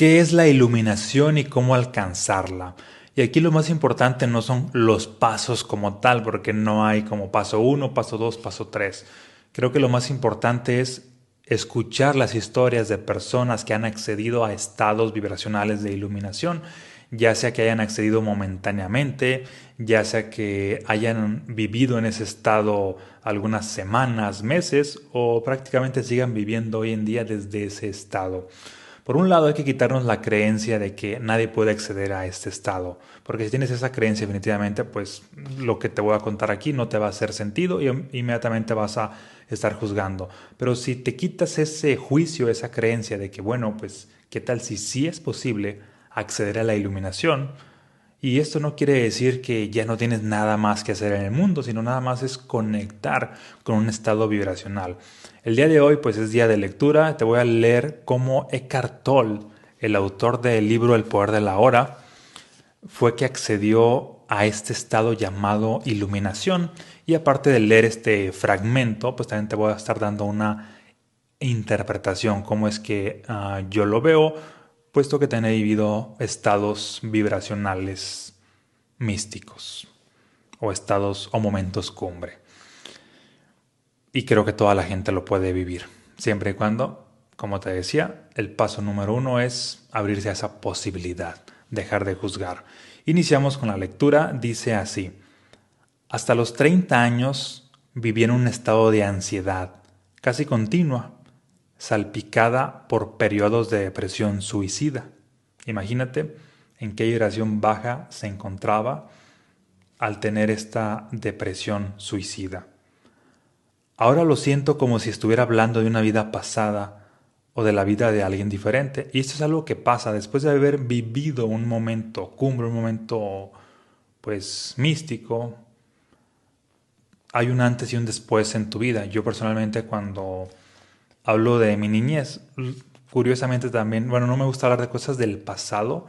¿Qué es la iluminación y cómo alcanzarla? Y aquí lo más importante no son los pasos como tal, porque no hay como paso 1, paso 2, paso 3. Creo que lo más importante es escuchar las historias de personas que han accedido a estados vibracionales de iluminación, ya sea que hayan accedido momentáneamente, ya sea que hayan vivido en ese estado algunas semanas, meses o prácticamente sigan viviendo hoy en día desde ese estado. Por un lado hay que quitarnos la creencia de que nadie puede acceder a este estado, porque si tienes esa creencia definitivamente, pues lo que te voy a contar aquí no te va a hacer sentido y inmediatamente vas a estar juzgando. Pero si te quitas ese juicio, esa creencia de que, bueno, pues, ¿qué tal si sí es posible acceder a la iluminación? Y esto no quiere decir que ya no tienes nada más que hacer en el mundo, sino nada más es conectar con un estado vibracional. El día de hoy pues es día de lectura, te voy a leer cómo Eckhart Tolle, el autor del libro El poder de la hora, fue que accedió a este estado llamado iluminación y aparte de leer este fragmento pues también te voy a estar dando una interpretación, cómo es que ah, yo lo veo, puesto que he vivido estados vibracionales místicos o estados o momentos cumbre. Y creo que toda la gente lo puede vivir, siempre y cuando, como te decía, el paso número uno es abrirse a esa posibilidad, dejar de juzgar. Iniciamos con la lectura, dice así, hasta los 30 años viví en un estado de ansiedad, casi continua, salpicada por periodos de depresión suicida. Imagínate en qué vibración baja se encontraba al tener esta depresión suicida. Ahora lo siento como si estuviera hablando de una vida pasada o de la vida de alguien diferente. Y esto es algo que pasa después de haber vivido un momento cumbre, un momento pues místico. Hay un antes y un después en tu vida. Yo personalmente cuando hablo de mi niñez. Curiosamente también, bueno, no me gusta hablar de cosas del pasado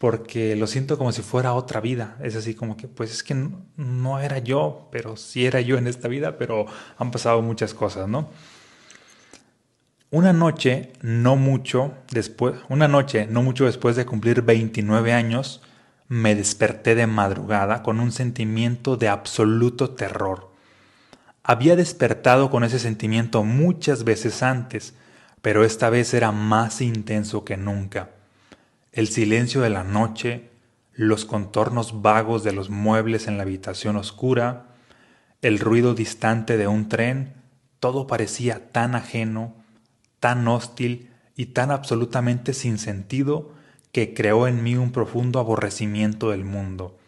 porque lo siento como si fuera otra vida. Es así como que, pues es que no, era yo, pero sí era yo en esta vida, pero han pasado muchas cosas, ¿no? Una noche, no mucho después, una noche, no mucho después de cumplir 29 años, me desperté de madrugada con un sentimiento de absoluto terror. Había despertado con ese sentimiento muchas veces antes, pero esta vez era más intenso que nunca. El silencio de la noche, los contornos vagos de los muebles en la habitación oscura, el ruido distante de un tren, todo parecía tan ajeno, tan hostil y tan absolutamente sin sentido que creó en mí un profundo aborrecimiento del mundo.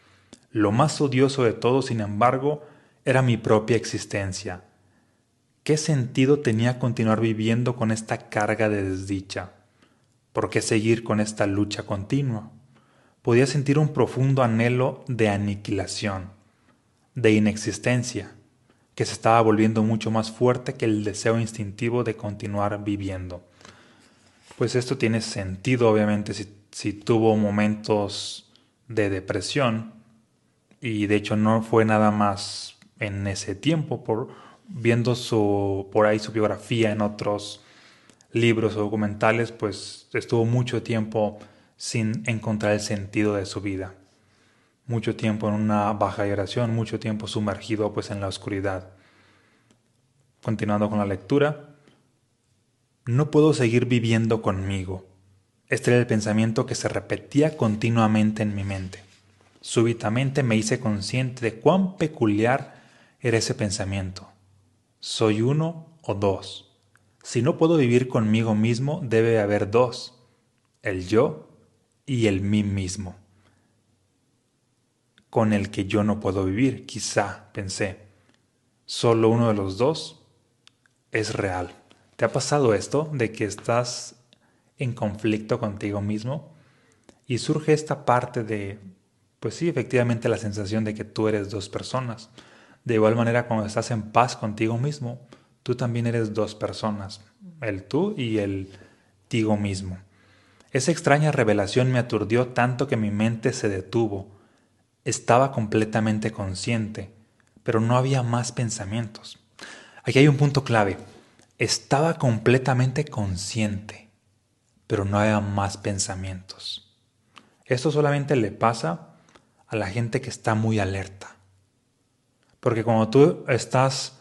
Lo más odioso de todo, sin embargo, era mi propia existencia. ¿Qué sentido tenía continuar viviendo con esta carga de desdicha? ¿Por qué seguir con esta lucha continua? Podía sentir un profundo anhelo de aniquilación, de inexistencia, que se estaba volviendo mucho más fuerte que el deseo instintivo de continuar viviendo. Pues esto tiene sentido, obviamente, si, si tuvo momentos de depresión, y de hecho no fue nada más en ese tiempo, por viendo su, por ahí su biografía en otros libros o documentales, pues estuvo mucho tiempo sin encontrar el sentido de su vida. Mucho tiempo en una baja vibración, mucho tiempo sumergido pues en la oscuridad. Continuando con la lectura, no puedo seguir viviendo conmigo. Este era el pensamiento que se repetía continuamente en mi mente. Súbitamente me hice consciente de cuán peculiar era ese pensamiento. ¿Soy uno o dos? Si no puedo vivir conmigo mismo, debe haber dos, el yo y el mí mismo. Con el que yo no puedo vivir, quizá, pensé. Solo uno de los dos es real. ¿Te ha pasado esto de que estás en conflicto contigo mismo? Y surge esta parte de, pues sí, efectivamente la sensación de que tú eres dos personas de igual manera, cuando estás en paz contigo mismo, tú también eres dos personas, el tú y el tigo mismo. Esa extraña revelación me aturdió tanto que mi mente se detuvo. Estaba completamente consciente, pero no había más pensamientos. Aquí hay un punto clave. Estaba completamente consciente, pero no haya más pensamientos. Esto solamente le pasa a la gente que está muy alerta. Porque cuando tú estás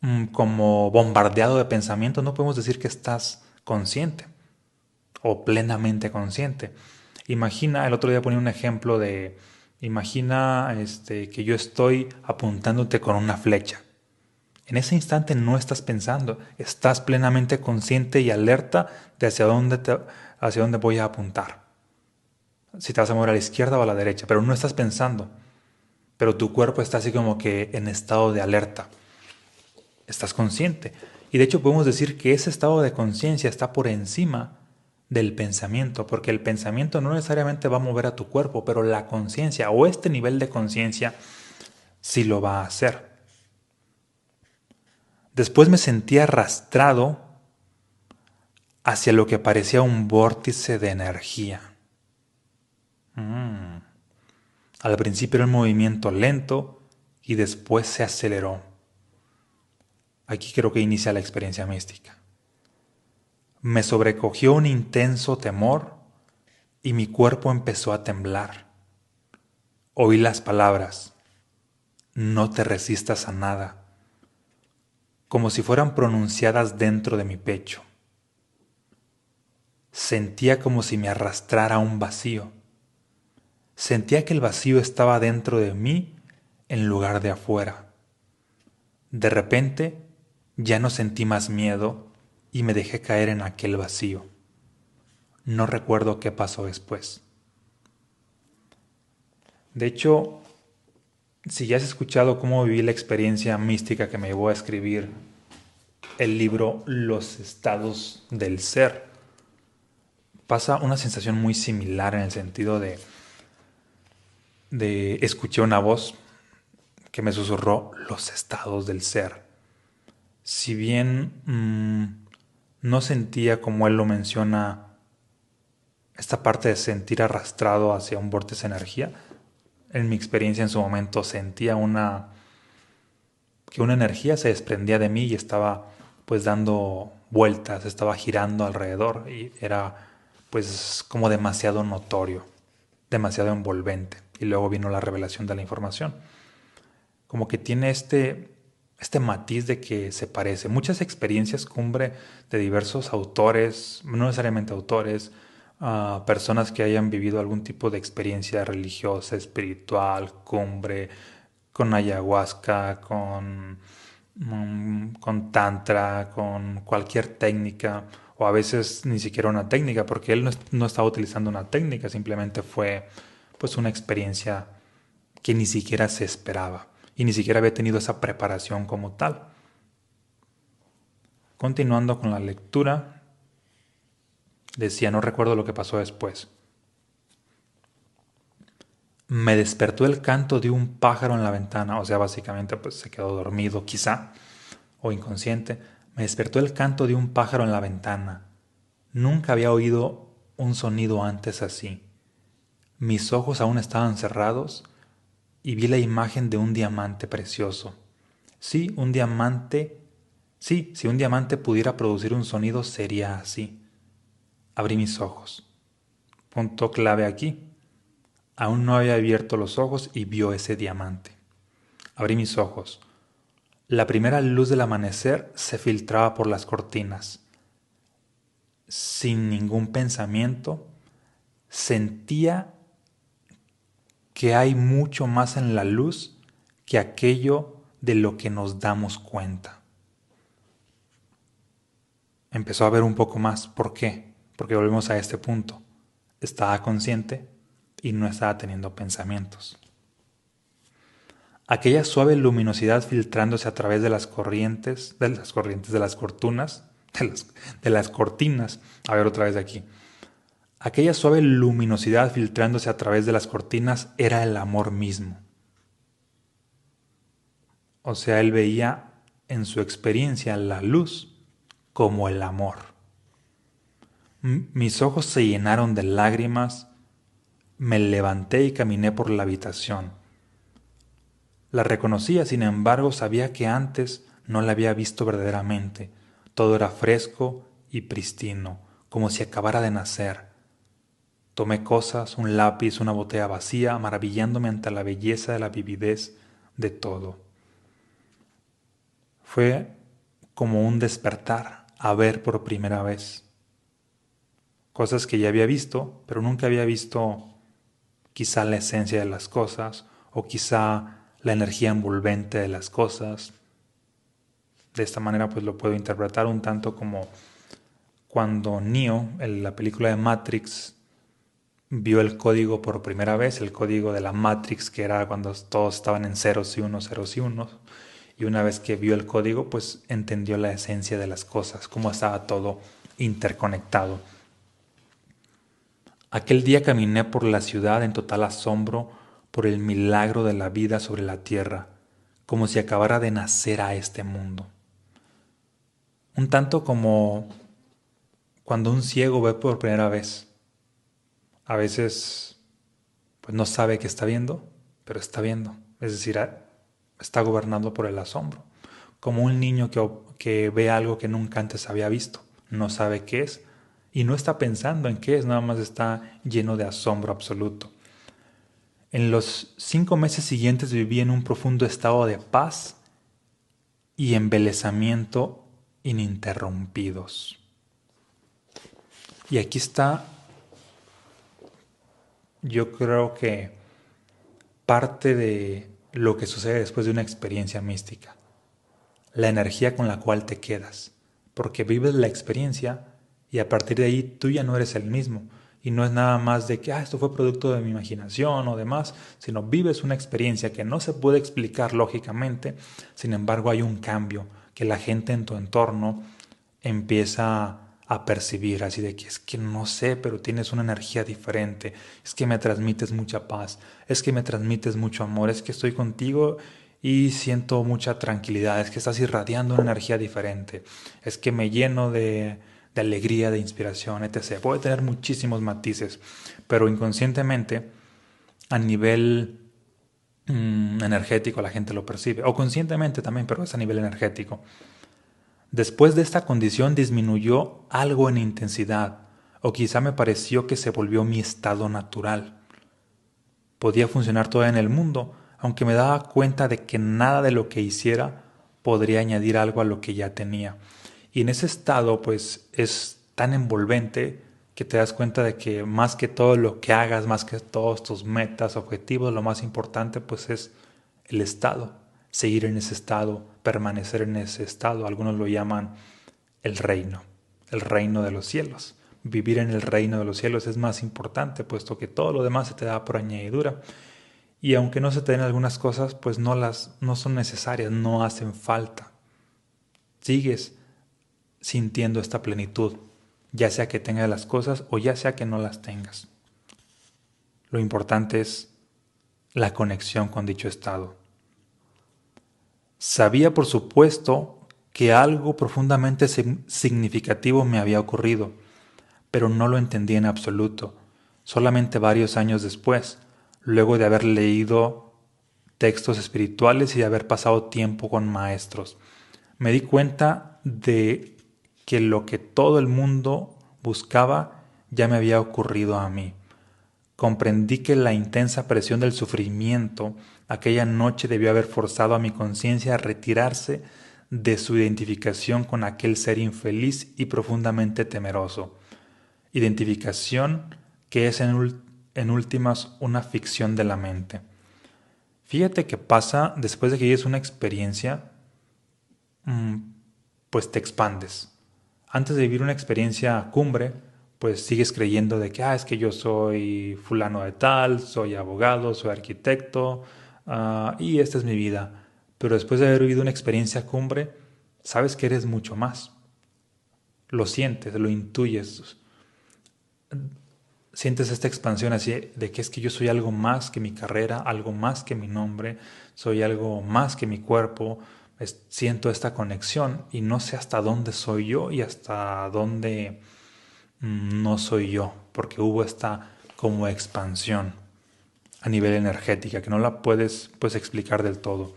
mm, como bombardeado de pensamientos, no podemos decir que estás consciente o plenamente consciente. Imagina, el otro día ponía un ejemplo de, imagina este, que yo estoy apuntándote con una flecha. En ese instante no estás pensando, estás plenamente consciente y alerta de hacia dónde, hacia dónde voy a apuntar. Si te vas a mover a la izquierda o a la derecha, pero no estás pensando. Pero tu cuerpo está así como que en estado de alerta. Estás consciente. Y de hecho podemos decir que ese estado de conciencia está por encima del pensamiento, porque el pensamiento no necesariamente va a mover a tu cuerpo, pero la conciencia o este nivel de conciencia sí lo va a hacer. Después me sentí arrastrado hacia lo que parecía un vórtice de energía. Mm. Al principio un movimiento lento y después se aceleró. Aquí creo que inicia la experiencia mística me sobrecogió un intenso temor y mi cuerpo empezó a temblar. Oí las palabras, no te resistas a nada, como si fueran pronunciadas dentro de mi pecho. Sentía como si me arrastrara un vacío. Sentía que el vacío estaba dentro de mí en lugar de afuera. De repente ya no sentí más miedo y me dejé caer en aquel vacío. No recuerdo qué pasó después. De hecho, si ya has escuchado cómo viví la experiencia mística que me llevó a escribir el libro Los estados del ser, pasa una sensación muy similar en el sentido de, de escuché una voz que me susurró los estados del ser. Si bien mm, no sentía, como él lo menciona, esta parte de sentir arrastrado hacia un vórtice de energía. En mi experiencia en su momento sentía una que una energía se desprendía de mí y estaba pues dando vueltas, estaba girando alrededor y era pues como demasiado notorio, demasiado envolvente. Y luego vino la revelación de la información. Como que tiene este este matiz de que se parece. Muchas experiencias cumbre de diversos autores, no necesariamente autores, uh, personas que hayan vivido algún tipo de experiencia religiosa, espiritual, cumbre, con ayahuasca, con, um, con tantra, con cualquier técnica, o a veces ni siquiera una técnica, porque él no, no estaba utilizando una técnica, simplemente fue pues una experiencia que ni siquiera se esperaba y ni siquiera había tenido esa preparación como tal. Continuando con la lectura, decía, no recuerdo lo que pasó después. Me despertó el canto de un pájaro en la ventana, o sea, básicamente pues se quedó dormido quizá, o inconsciente. Me despertó el canto de un pájaro en la ventana. Nunca había oído un sonido antes así. Mis ojos aún estaban cerrados y vi la imagen de un diamante precioso. Sí, un diamante, sí, si un diamante pudiera producir un sonido sería así. Abrí mis ojos. Punto clave aquí. Aún no había abierto los ojos y vio ese diamante. Abrí mis ojos. La primera luz del amanecer se filtraba por las cortinas. Sin ningún pensamiento, sentía que hay mucho más en la luz que aquello de lo que nos damos cuenta. Empezó a ver un poco más. ¿Por qué? Porque volvemos a este punto. Estaba consciente y no estaba teniendo pensamientos. Aquella suave luminosidad filtrándose a través de las corrientes, de las corrientes de las cortunas, de las, de las cortinas. A ver otra vez aquí Aquella suave luminosidad filtrándose a través de las cortinas era el amor mismo. O sea, él veía en su experiencia la luz como el amor. mis ojos se llenaron de lágrimas, me levanté y caminé por la habitación. La reconocía, sin embargo, sabía que antes no la había visto verdaderamente. Todo era fresco y pristino como si acabara de nacer. Tomé cosas, un lápiz, una botella vacía, maravillándome ante la belleza de la vividez de todo. Fue como un despertar a ver por primera vez. Cosas que ya había visto, pero nunca había visto quizá la esencia de las cosas o quizá la energía envolvente de las cosas. De esta manera pues lo puedo interpretar un tanto como cuando Neo, en la película de Matrix, vio el código por primera vez, el código de la Matrix, que era cuando todos estaban en ceros y unos, ceros y unos. Y una vez que vio el código, pues entendió la esencia de las cosas, cómo estaba todo interconectado. Aquel día caminé por la ciudad en total asombro por el milagro de la vida sobre la tierra, como si acabara de nacer a este mundo. Un tanto como cuando un ciego ve por primera vez. A veces pues no sabe que está viendo, pero está viendo. Es decir, está gobernado por el asombro. Como un niño que, que ve algo que nunca antes había visto. No sabe qué es, y no está pensando en qué es, nada más está lleno de asombro absoluto. En los cinco meses siguientes viví en un profundo estado de paz y embelezamiento ininterrumpidos. Y aquí está, yo creo que parte de lo que sucede después de una experiencia mística, la energía con la cual te quedas, porque vives la experiencia y a partir de ahí tú ya no eres el mismo. Y no es nada más de que ah, esto fue producto de mi imaginación o demás, sino vives una experiencia que no se puede explicar lógicamente, sin embargo hay un cambio que la gente en tu entorno empieza a percibir, así de que es que no sé, pero tienes una energía diferente, es que me transmites mucha paz, es que me transmites mucho amor, es que estoy contigo y siento mucha tranquilidad, es que estás irradiando una energía diferente, es que me lleno de, de alegría, de inspiración, etc. Puede tener muchísimos matices, pero inconscientemente, a nivel mm, energético, la gente lo percibe, o conscientemente también, pero es a nivel energético. Después de esta condición disminuyó algo en intensidad, o quizá me pareció que se volvió mi estado natural. Podía funcionar todavía en el mundo, aunque me daba cuenta de que nada de lo que hiciera podría añadir algo a lo que ya tenía. Y en ese estado, pues es tan envolvente que te das cuenta de que más que todo lo que hagas, más que todos tus metas, objetivos, lo más importante pues es el estado, seguir en ese estado, permanecer en ese estado. Algunos lo llaman el reino, el reino de los cielos. Vivir en el reino de los cielos es más importante, puesto que todo lo demás se te da por añadidura. Y aunque no se te den algunas cosas, pues no las no son necesarias, no hacen falta. Sigues sintiendo esta plenitud, ya sea que tengas las cosas o ya sea que no las tengas. Lo importante es la conexión con dicho estado. Sabía, por supuesto, que algo profundamente significativo me había ocurrido, pero no lo entendí en absoluto, solamente varios años después, luego de haber leído textos espirituales y de haber pasado tiempo con maestros. Me di cuenta de que lo que todo el mundo buscaba ya me había ocurrido a mí. Comprendí que la intensa presión del sufrimiento aquella noche debió haber forzado a mi conciencia a retirarse de su identificación con aquel ser infeliz y profundamente temeroso. Identificación que es en, últimas una ficción de la mente. Fíjate que pasa después de que es una experiencia, mm, pues te expandes antes de vivir una experiencia cumbre, pues sigues creyendo de que, ah, es que yo soy fulano de tal, soy abogado, soy arquitecto, ah, y esta es mi vida. Pero después de haber vivido una experiencia cumbre, sabes que eres mucho más. Lo sientes, lo intuyes. Sientes esta expansión así de que es que yo soy algo más que mi carrera, algo más que mi nombre, soy algo más que mi cuerpo, siento esta conexión y no sé hasta dónde soy yo y hasta dónde mm, no soy yo, porque hubo esta como expansión a nivel energética que no la puedes pues explicar del todo.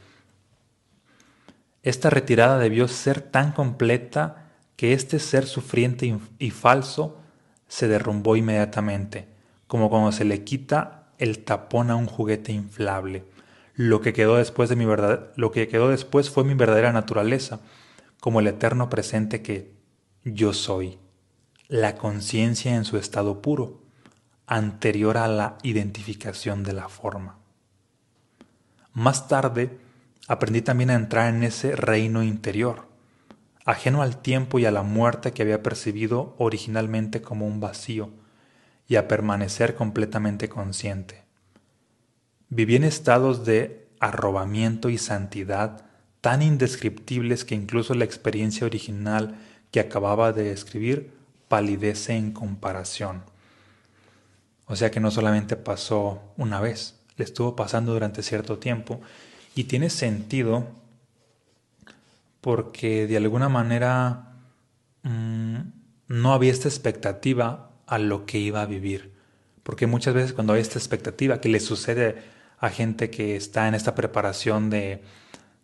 Esta retirada debió ser tan completa que este ser sufriente y falso se derrumbó inmediatamente, como cuando se le quita el tapón a un juguete inflable. Lo que quedó después de mi verdad, lo que quedó después fue mi verdadera naturaleza, como el eterno presente que yo soy, la conciencia en su estado puro, anterior a la identificación de la forma. Más tarde, aprendí también a entrar en ese reino interior, ajeno al tiempo y a la muerte que había percibido originalmente como un vacío, y a permanecer completamente consciente. Viví en estados de arrobamiento y santidad tan indescriptibles que incluso la experiencia original que acababa de describir palidece en comparación. O sea que no solamente pasó una vez, le estuvo pasando durante cierto tiempo y tiene sentido porque de alguna manera mm, no había esta expectativa a lo que iba a vivir. Porque muchas veces cuando hay esta expectativa que le sucede a gente que está en esta preparación de,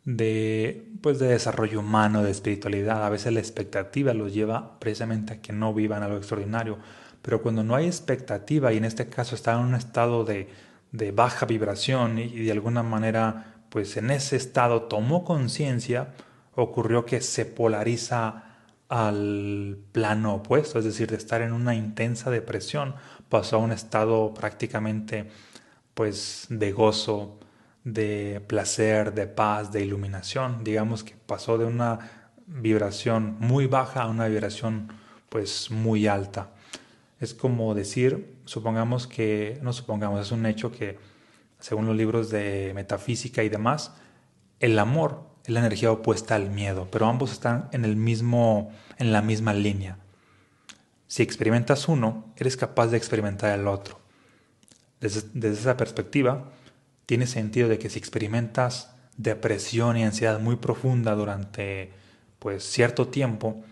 de, pues de desarrollo humano, de espiritualidad, a veces la expectativa los lleva precisamente a que no vivan algo extraordinario. Pero cuando no hay expectativa y en este caso está en un estado de, de baja vibración y de alguna manera pues en ese estado tomó conciencia, ocurrió que se polariza al plano opuesto, es decir, de estar en una intensa depresión, pasó a un estado prácticamente pues de gozo, de placer, de paz, de iluminación, digamos que pasó de una vibración muy baja a una vibración pues muy alta. Es como decir, supongamos que, no supongamos, es un hecho que según los libros de metafísica y demás, el amor es la energía opuesta al miedo, pero ambos están en, el mismo, en la misma línea. Si experimentas uno, eres capaz de experimentar el otro. Desde, desde esa perspectiva, tiene sentido de que si experimentas depresión y ansiedad muy profunda durante pues cierto tiempo,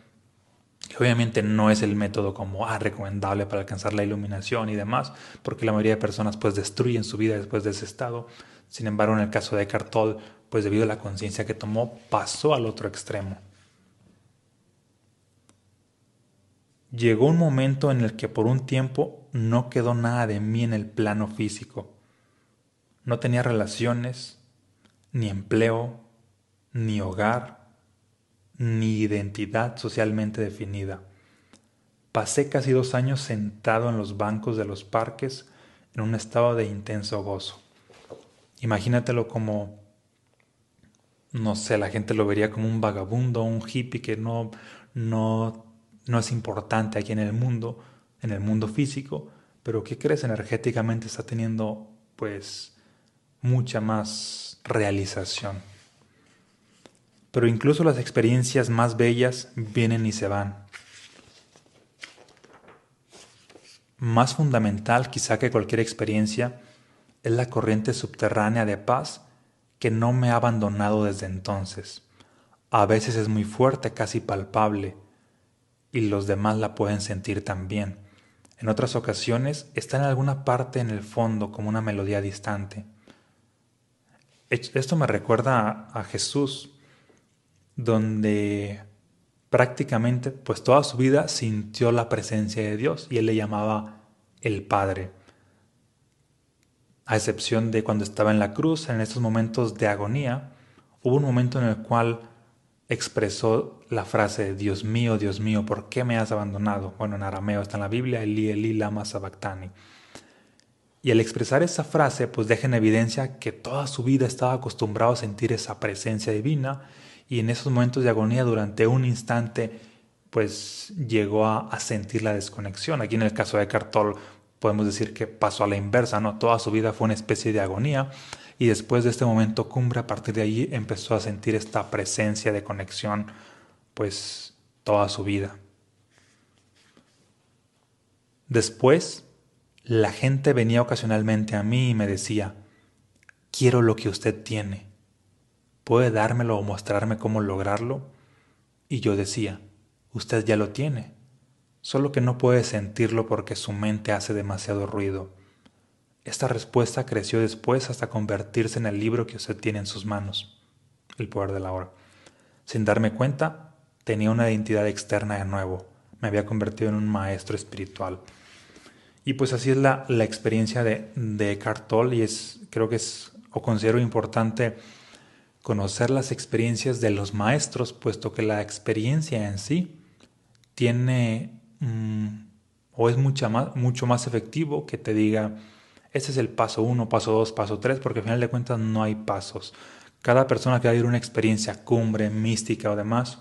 que obviamente no es el método como ah, recomendable para alcanzar la iluminación y demás, porque la mayoría de personas pues destruyen su vida después de ese estado. Sin embargo, en el caso de Eckhart Tolle, pues debido a la conciencia que tomó, pasó al otro extremo. Llegó un momento en el que por un tiempo no quedó nada de mí en el plano físico. No tenía relaciones, ni empleo, ni hogar, ni identidad socialmente definida. Pasé casi dos años sentado en los bancos de los parques en un estado de intenso gozo. Imagínatelo como, no sé, la gente lo vería como un vagabundo, un hippie que no, no, no es importante aquí en el mundo, en el mundo físico, pero que crees energéticamente está teniendo pues mucha más realización. Pero incluso las experiencias más bellas vienen y se van. Más fundamental quizá que cualquier experiencia es la corriente subterránea de paz que no me ha abandonado desde entonces. A veces es muy fuerte, casi palpable, y los demás la pueden sentir también. En otras ocasiones está en alguna parte en el fondo como una melodía distante. Esto me recuerda a Jesús donde prácticamente pues toda su vida sintió la presencia de Dios y él le llamaba el Padre. A excepción de cuando estaba en la cruz, en estos momentos de agonía, hubo un momento en el cual expresó la frase Dios mío, Dios mío, ¿por qué me has abandonado? Bueno, en arameo está en la Biblia, Eli, Eli, lama sabactani. Y al expresar esa frase, pues deja en evidencia que toda su vida estaba acostumbrado a sentir esa presencia divina y en esos momentos de agonía durante un instante pues llegó a, sentir la desconexión. Aquí en el caso de Cartol podemos decir que pasó a la inversa, ¿no? Toda su vida fue una especie de agonía y después de este momento cumbre, a partir de allí empezó a sentir esta presencia de conexión pues toda su vida. Después, la gente venía ocasionalmente a mí y me decía, quiero lo que usted tiene. ¿Puede dármelo o mostrarme cómo lograrlo? Y yo decía, usted ya lo tiene, solo que no puede sentirlo porque su mente hace demasiado ruido. Esta respuesta creció después hasta convertirse en el libro que usted tiene en sus manos, El poder de la hora. Sin darme cuenta, tenía una identidad externa de nuevo. me había convertido en un maestro espiritual. Y pues así es la, la experiencia de, de Eckhart Tolle y es, creo que es, o considero importante conocer las experiencias de los maestros, puesto que la experiencia en sí tiene mm, o es más, mucho más efectivo que te diga, ese es el paso 1, paso 2, paso 3, porque al final de cuentas no hay pasos. Cada persona que va a vivir una experiencia cumbre, mística o demás,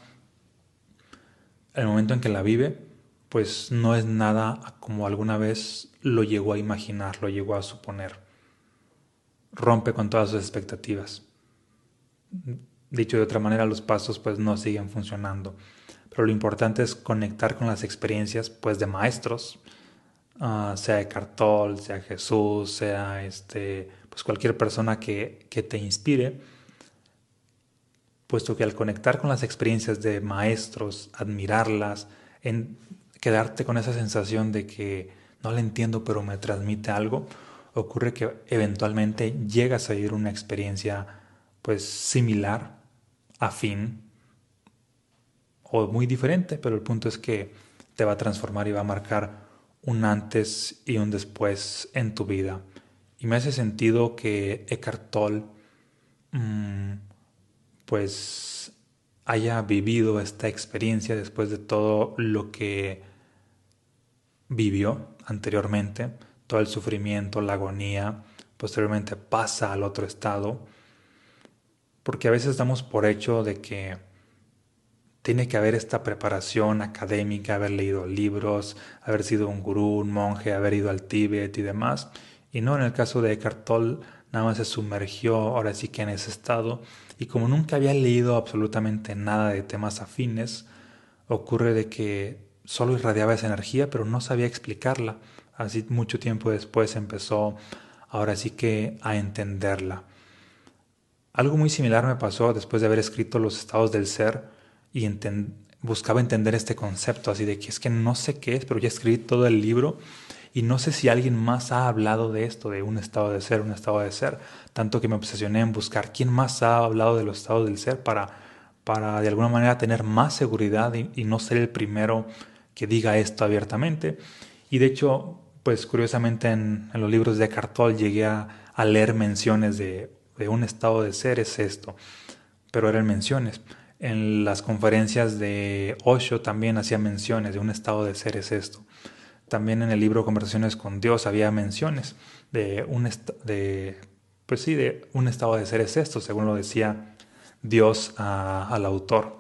el momento en que la vive, pues no es nada como alguna vez lo llegó a imaginar, lo llegó a suponer. Rompe con todas sus expectativas. Dicho de otra manera, los pasos pues no siguen funcionando. Pero lo importante es conectar con las experiencias pues de maestros, uh, sea Cartol, sea Jesús, sea este, pues cualquier persona que, que te inspire, puesto que al conectar con las experiencias de maestros, admirarlas, en quedarte con esa sensación de que no la entiendo pero me transmite algo, ocurre que eventualmente llegas a vivir una experiencia pues similar, afín o muy diferente, pero el punto es que te va a transformar y va a marcar un antes y un después en tu vida. Y me hace sentido que Eckhart Tolle mm, pues haya vivido esta experiencia después de todo lo que vivió anteriormente, todo el sufrimiento, la agonía, posteriormente pasa al otro estado porque a veces damos por hecho de que tiene que haber esta preparación académica, haber leído libros, haber sido un gurú, un monje, haber ido al Tíbet y demás. Y no en el caso de Eckhart Tolle, nada más se sumergió ahora sí que en ese estado. Y como nunca había leído absolutamente nada de temas afines, ocurre de que solo irradiaba esa energía, pero no sabía explicarla. Así mucho tiempo después empezó ahora sí que a entenderla. Algo muy similar me pasó después de haber escrito Los estados del ser y buscaba entender este concepto, así de que es que no sé qué es, pero ya escribí todo el libro y no sé si alguien más ha hablado de esto, de un estado de ser, un estado de ser, tanto que me obsesioné en buscar quién más ha hablado de los estados del ser para, para de alguna manera tener más seguridad y, no ser el primero que diga esto abiertamente. Y de hecho, pues curiosamente en, los libros de Cartol llegué a leer menciones de de un estado de ser es esto, pero eran menciones. En las conferencias de Osho también hacía menciones de un estado de ser es esto. También en el libro Conversaciones con Dios había menciones de un, de, pues sí, de un estado de ser es esto, según lo decía Dios al autor.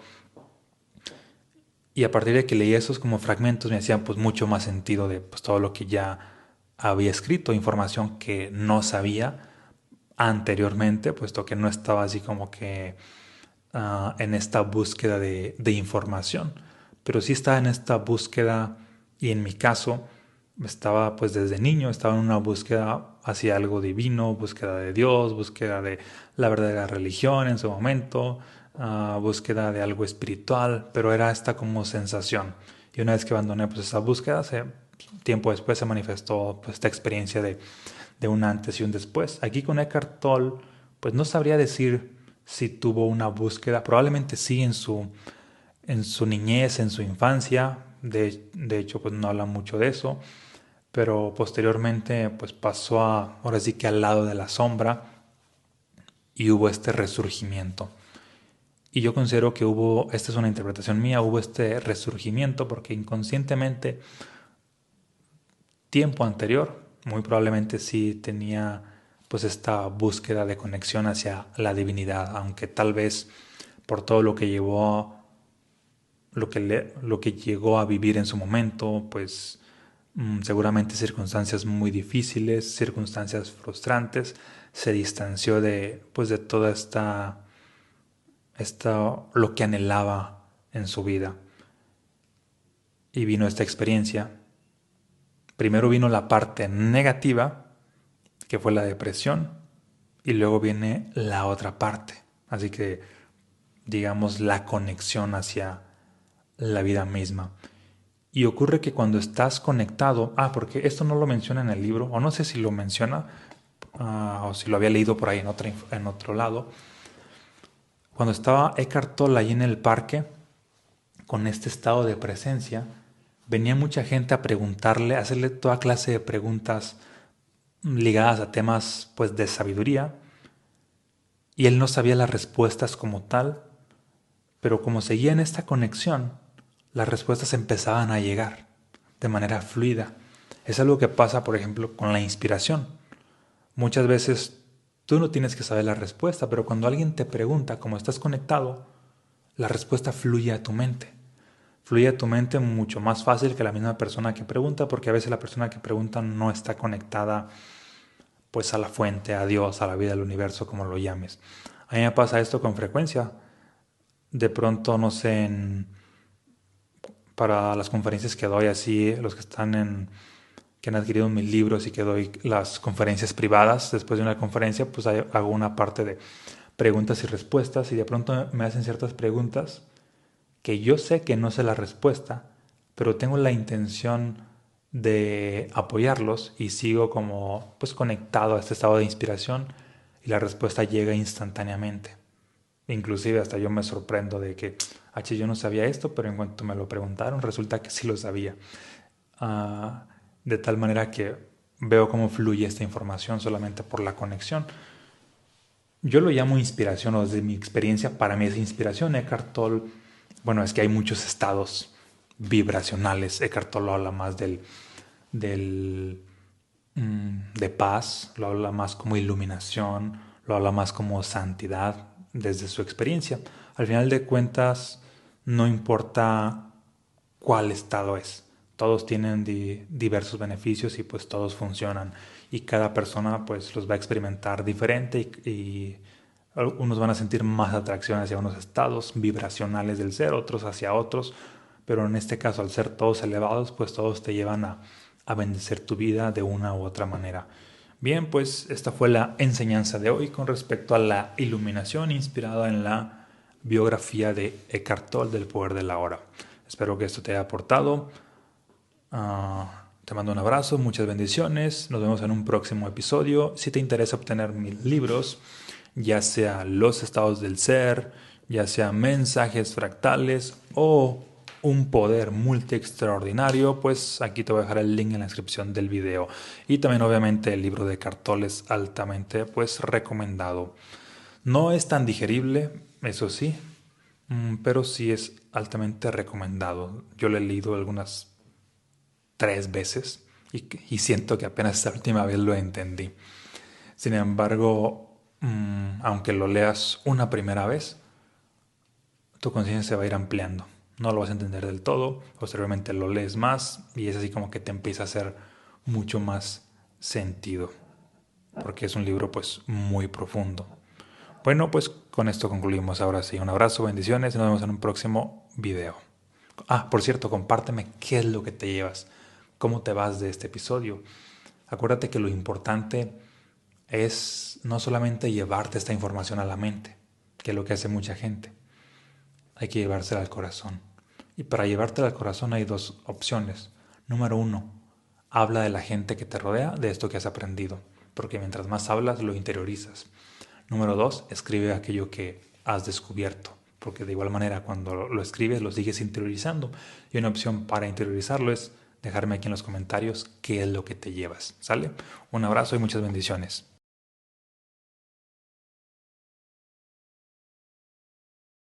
Y a partir de que leí esos como fragmentos me hacían pues mucho más sentido de pues, todo lo que ya había escrito, información que no sabía, anteriormente, puesto que no estaba así como que ah, en esta búsqueda de, información, pero sí estaba en esta búsqueda y en mi caso estaba pues desde niño, estaba en una búsqueda hacia algo divino, búsqueda de Dios, búsqueda de la verdadera religión en su momento, ah, búsqueda de algo espiritual, pero era esta como sensación. Y una vez que abandoné pues esa búsqueda, tiempo después se manifestó pues esta experiencia de de un antes y un después. Aquí con Eckhart Tolle, pues no sabría decir si tuvo una búsqueda, probablemente sí en su, en su niñez, en su infancia, de, de hecho pues no habla mucho de eso, pero posteriormente pues pasó a, ahora sí que al lado de la sombra y hubo este resurgimiento. Y yo considero que hubo, esta es una interpretación mía, hubo este resurgimiento porque inconscientemente, tiempo anterior, muy probablemente sí tenía pues esta búsqueda de conexión hacia la divinidad, aunque tal vez por todo lo que llevó lo que, le, lo que llegó a vivir en su momento, pues mm, seguramente circunstancias muy difíciles, circunstancias frustrantes, se distanció de pues de toda esta, esta lo que anhelaba en su vida. Y vino esta experiencia Primero vino la parte negativa, que fue la depresión, y luego viene la otra parte. Así que, digamos, la conexión hacia la vida misma. Y ocurre que cuando estás conectado, ah, porque esto no lo menciona en el libro, o no sé si lo menciona, ah, o si lo había leído por ahí en, otro, en otro lado, cuando estaba Eckhart Tolle ahí en el parque, con este estado de presencia, venía mucha gente a preguntarle, a hacerle toda clase de preguntas ligadas a temas pues de sabiduría y él no sabía las respuestas como tal, pero como seguía en esta conexión, las respuestas empezaban a llegar de manera fluida. Es algo que pasa, por ejemplo, con la inspiración. Muchas veces tú no tienes que saber la respuesta, pero cuando alguien te pregunta cómo estás conectado, la respuesta fluye a tu mente. Fluye tu mente mucho más fácil que la misma persona que pregunta, porque a veces la persona que pregunta no está conectada pues a la fuente, a Dios, a la vida del universo, como lo llames. A mí me pasa esto con frecuencia. De pronto, no sé, para las conferencias que doy así, los que están en, que han adquirido mis libros y que doy las conferencias privadas, después de una conferencia, pues hago una parte de preguntas y respuestas y de pronto me hacen ciertas preguntas que yo sé que no sé la respuesta, pero tengo la intención de apoyarlos y sigo como pues conectado a este estado de inspiración y la respuesta llega instantáneamente. Inclusive hasta yo me sorprendo de que, H, yo no sabía esto, pero en cuanto me lo preguntaron resulta que sí lo sabía. Ah, de tal manera que veo cómo fluye esta información solamente por la conexión. Yo lo llamo inspiración o desde mi experiencia para mí es inspiración. Eckhart Tolle, bueno, es que hay muchos estados vibracionales. Eckhart Tolle habla más del del, mm, de paz, lo habla más como iluminación, lo habla más como santidad desde su experiencia. Al final de cuentas, no importa cuál estado es. Todos tienen diversos beneficios y pues todos funcionan. Y cada persona pues los va a experimentar diferente y, y unos van a sentir más atracción hacia unos estados vibracionales del ser, otros hacia otros. Pero en este caso, al ser todos elevados, pues todos te llevan a, a bendecer tu vida de una u otra manera. Bien, pues esta fue la enseñanza de hoy con respecto a la iluminación inspirada en la biografía de Eckhart Tolle del poder de la hora. Espero que esto te haya aportado. Ah, te mando un abrazo, muchas bendiciones. Nos vemos en un próximo episodio. Si te interesa obtener mis libros, ya sea Los estados del ser, ya sea mensajes fractales o un poder multi extraordinario, pues aquí te voy a dejar el link en la descripción del video. Y también obviamente el libro de cartoles altamente pues recomendado. No es tan digerible, eso sí, mm, pero sí es altamente recomendado. Yo lo he leído algunas tres veces y, y siento que apenas esta última vez lo entendí. Sin embargo, mm, aunque lo leas una primera vez, tu conciencia se va a ir ampliando no lo vas a entender del todo, posteriormente lo lees más y es así como que te empieza a hacer mucho más sentido, porque es un libro pues muy profundo. Bueno, pues con esto concluimos ahora sí. Un abrazo, bendiciones y nos vemos en un próximo video. Ah, por cierto, compárteme qué es lo que te llevas, cómo te vas de este episodio. Acuérdate que lo importante es no solamente llevarte esta información a la mente, que es lo que hace mucha gente, hay que llevársela al corazón. Y para llevártela al corazón hay dos opciones. Número uno, habla de la gente que te rodea, de esto que has aprendido, porque mientras más hablas lo interiorizas. Número dos, escribe aquello que has descubierto, porque de igual manera cuando lo escribes lo sigues interiorizando. Y una opción para interiorizarlo es dejarme aquí en los comentarios qué es lo que te llevas. ¿Sale? Un abrazo y muchas bendiciones.